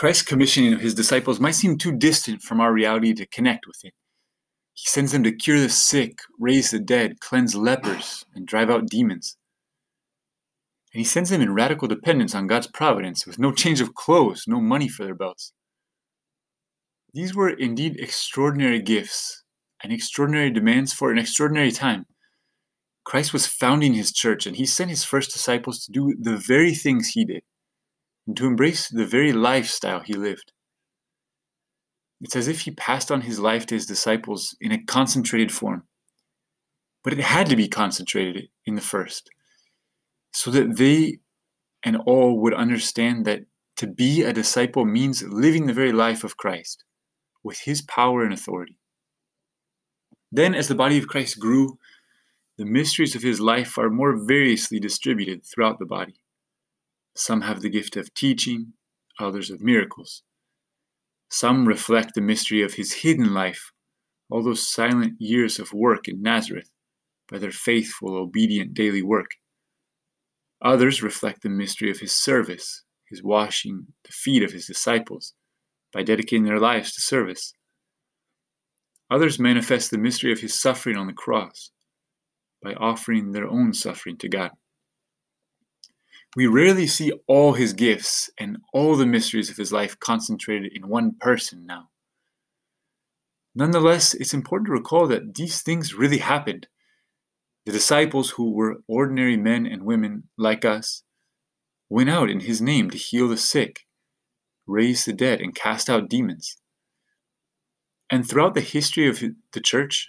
Christ's commissioning of his disciples might seem too distant from our reality to connect with it. He sends them to cure the sick, raise the dead, cleanse lepers, and drive out demons. And he sends them in radical dependence on God's providence, with no change of clothes, no money for their belts. These were indeed extraordinary gifts and extraordinary demands for an extraordinary time. Christ was founding his church, and he sent his first disciples to do the very things he did and to embrace the very lifestyle he lived. It's as if he passed on his life to his disciples in a concentrated form. But it had to be concentrated in the first, so that they and all would understand that to be a disciple means living the very life of Christ with his power and authority. Then, as the body of Christ grew, the mysteries of his life are more variously distributed throughout the body. Some have the gift of teaching, others of miracles. Some reflect the mystery of his hidden life, all those silent years of work in Nazareth, by their faithful, obedient daily work. Others reflect the mystery of his service, his washing the feet of his disciples, by dedicating their lives to service. Others manifest the mystery of his suffering on the cross, by offering their own suffering to God. We rarely see all his gifts and all the mysteries of his life concentrated in one person now. Nonetheless, it's important to recall that these things really happened. The disciples, who were ordinary men and women like us, went out in his name to heal the sick, raise the dead, and cast out demons. And throughout the history of the church,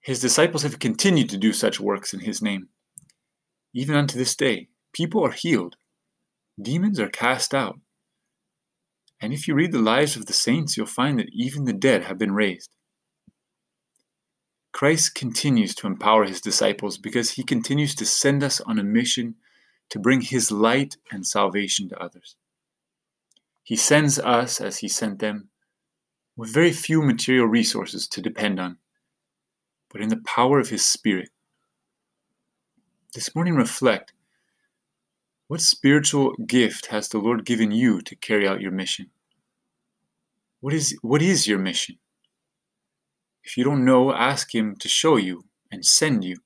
his disciples have continued to do such works in his name. Even unto this day, People are healed, demons are cast out. And if you read the lives of the saints, you'll find that even the dead have been raised. Christ continues to empower his disciples because he continues to send us on a mission to bring his light and salvation to others. He sends us, as he sent them, with very few material resources to depend on, but in the power of his Spirit. This morning, reflect what spiritual gift has the Lord given you to carry out your mission? What is, what is your mission? If you don't know, ask Him to show you and send you.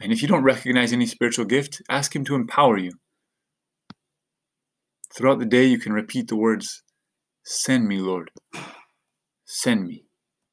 And if you don't recognize any spiritual gift, ask Him to empower you. Throughout the day, you can repeat the words, Send me, Lord. Send me.